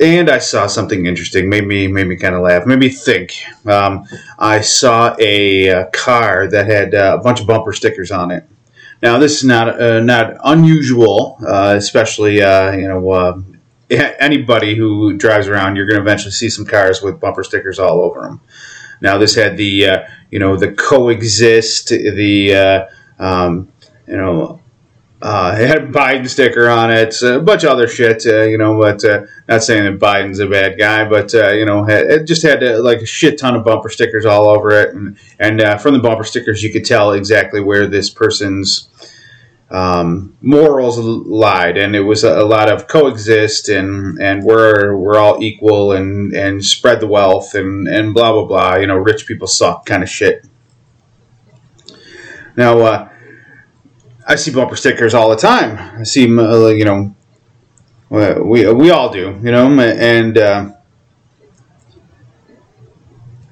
and I saw something interesting. Made me made me kind of laugh. Made me think. Um, I saw a, a, car that had uh, a bunch of bumper stickers on it. Now, this is not uh, not unusual, uh, especially you know anybody who drives around. You're going to eventually see some cars with bumper stickers all over them. Now, this had the uh, you know the coexist, the uh, um, you know uh, it had a Biden sticker on it, a bunch of other shit, uh, you know. But uh, not saying that Biden's a bad guy, but uh, you know, it just had uh, like a shit ton of bumper stickers all over it, and and uh, from the bumper stickers, you could tell exactly where this person's um, morals lied, and it was a, a, lot of coexist and and we're we're all equal and and spread the wealth and and blah blah blah. You know, rich people suck kind of shit. Now, uh, I see bumper stickers all the time. I see, uh, you know, we we all do, you know, and. Uh,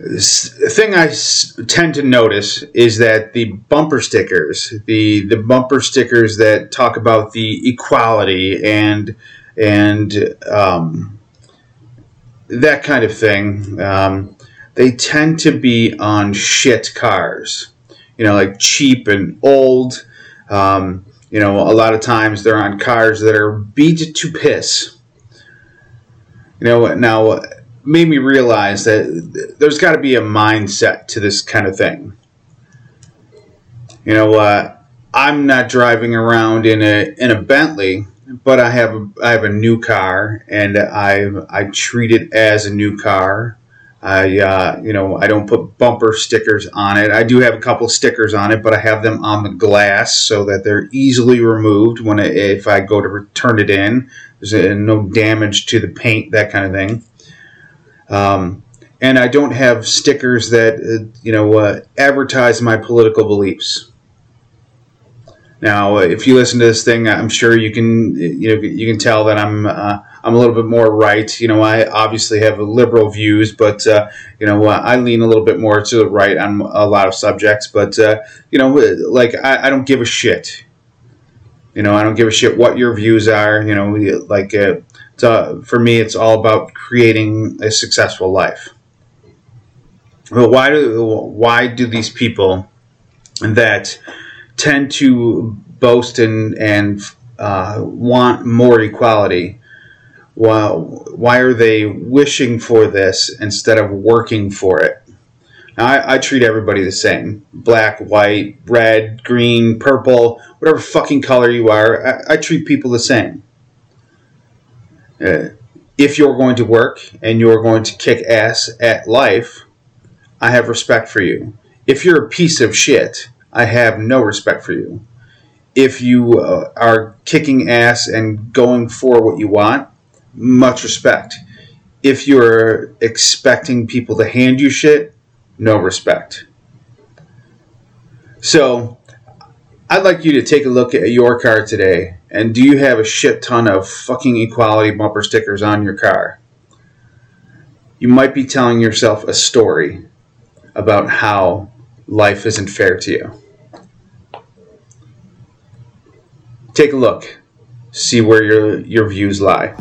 thing I tend to notice is that the bumper stickers, the the bumper stickers that talk about the equality and and um, that kind of thing, um, they tend to be on shit cars. You know, like cheap and old. Um, you know, a lot of times they're on cars that are beat to piss. You know, now made me realize that there's got to be a mindset to this kind of thing. You know, uh, I'm not driving around in a in a Bentley, but I have a, I have a new car, and I I treat it as a new car. I uh, you know I don't put bumper stickers on it. I do have a couple stickers on it, but I have them on the glass so that they're easily removed when I, if I go to return it in. There's no damage to the paint, that kind of thing. Um, and I don't have stickers that uh, you know uh, advertise my political beliefs. Now, uh, if you listen to this thing, I'm sure you can you know you can tell that I'm uh, I'm a little bit more right. You know, I obviously have liberal views, but uh, you know I lean a little bit more to the right on a lot of subjects. But uh, you know, like I, I, don't give a shit. You know, I don't give a shit what your views are. You know, like uh, for me, it's all about creating a successful life. But why do why do these people that tend to boast and and uh, want more equality? Well, why are they wishing for this instead of working for it? Now, I, I, treat everybody the same black, white, red, green, purple, whatever fucking color you are. I, I treat people the same. Uh, if you're going to work and you're going to kick ass at life, I have respect for you. If you're a piece of shit, I have no respect for you. If you uh, are kicking ass and going for what you want, much respect. If you're expecting people to hand you shit, no respect. So, I'd like you to take a look at your car today and do you have a shit ton of fucking equality bumper stickers on your car? You might be telling yourself a story about how life isn't fair to you. Take a look. See where your, your views lie.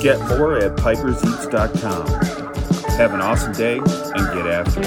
Get more at piperseats.com. Have an awesome day and get after it.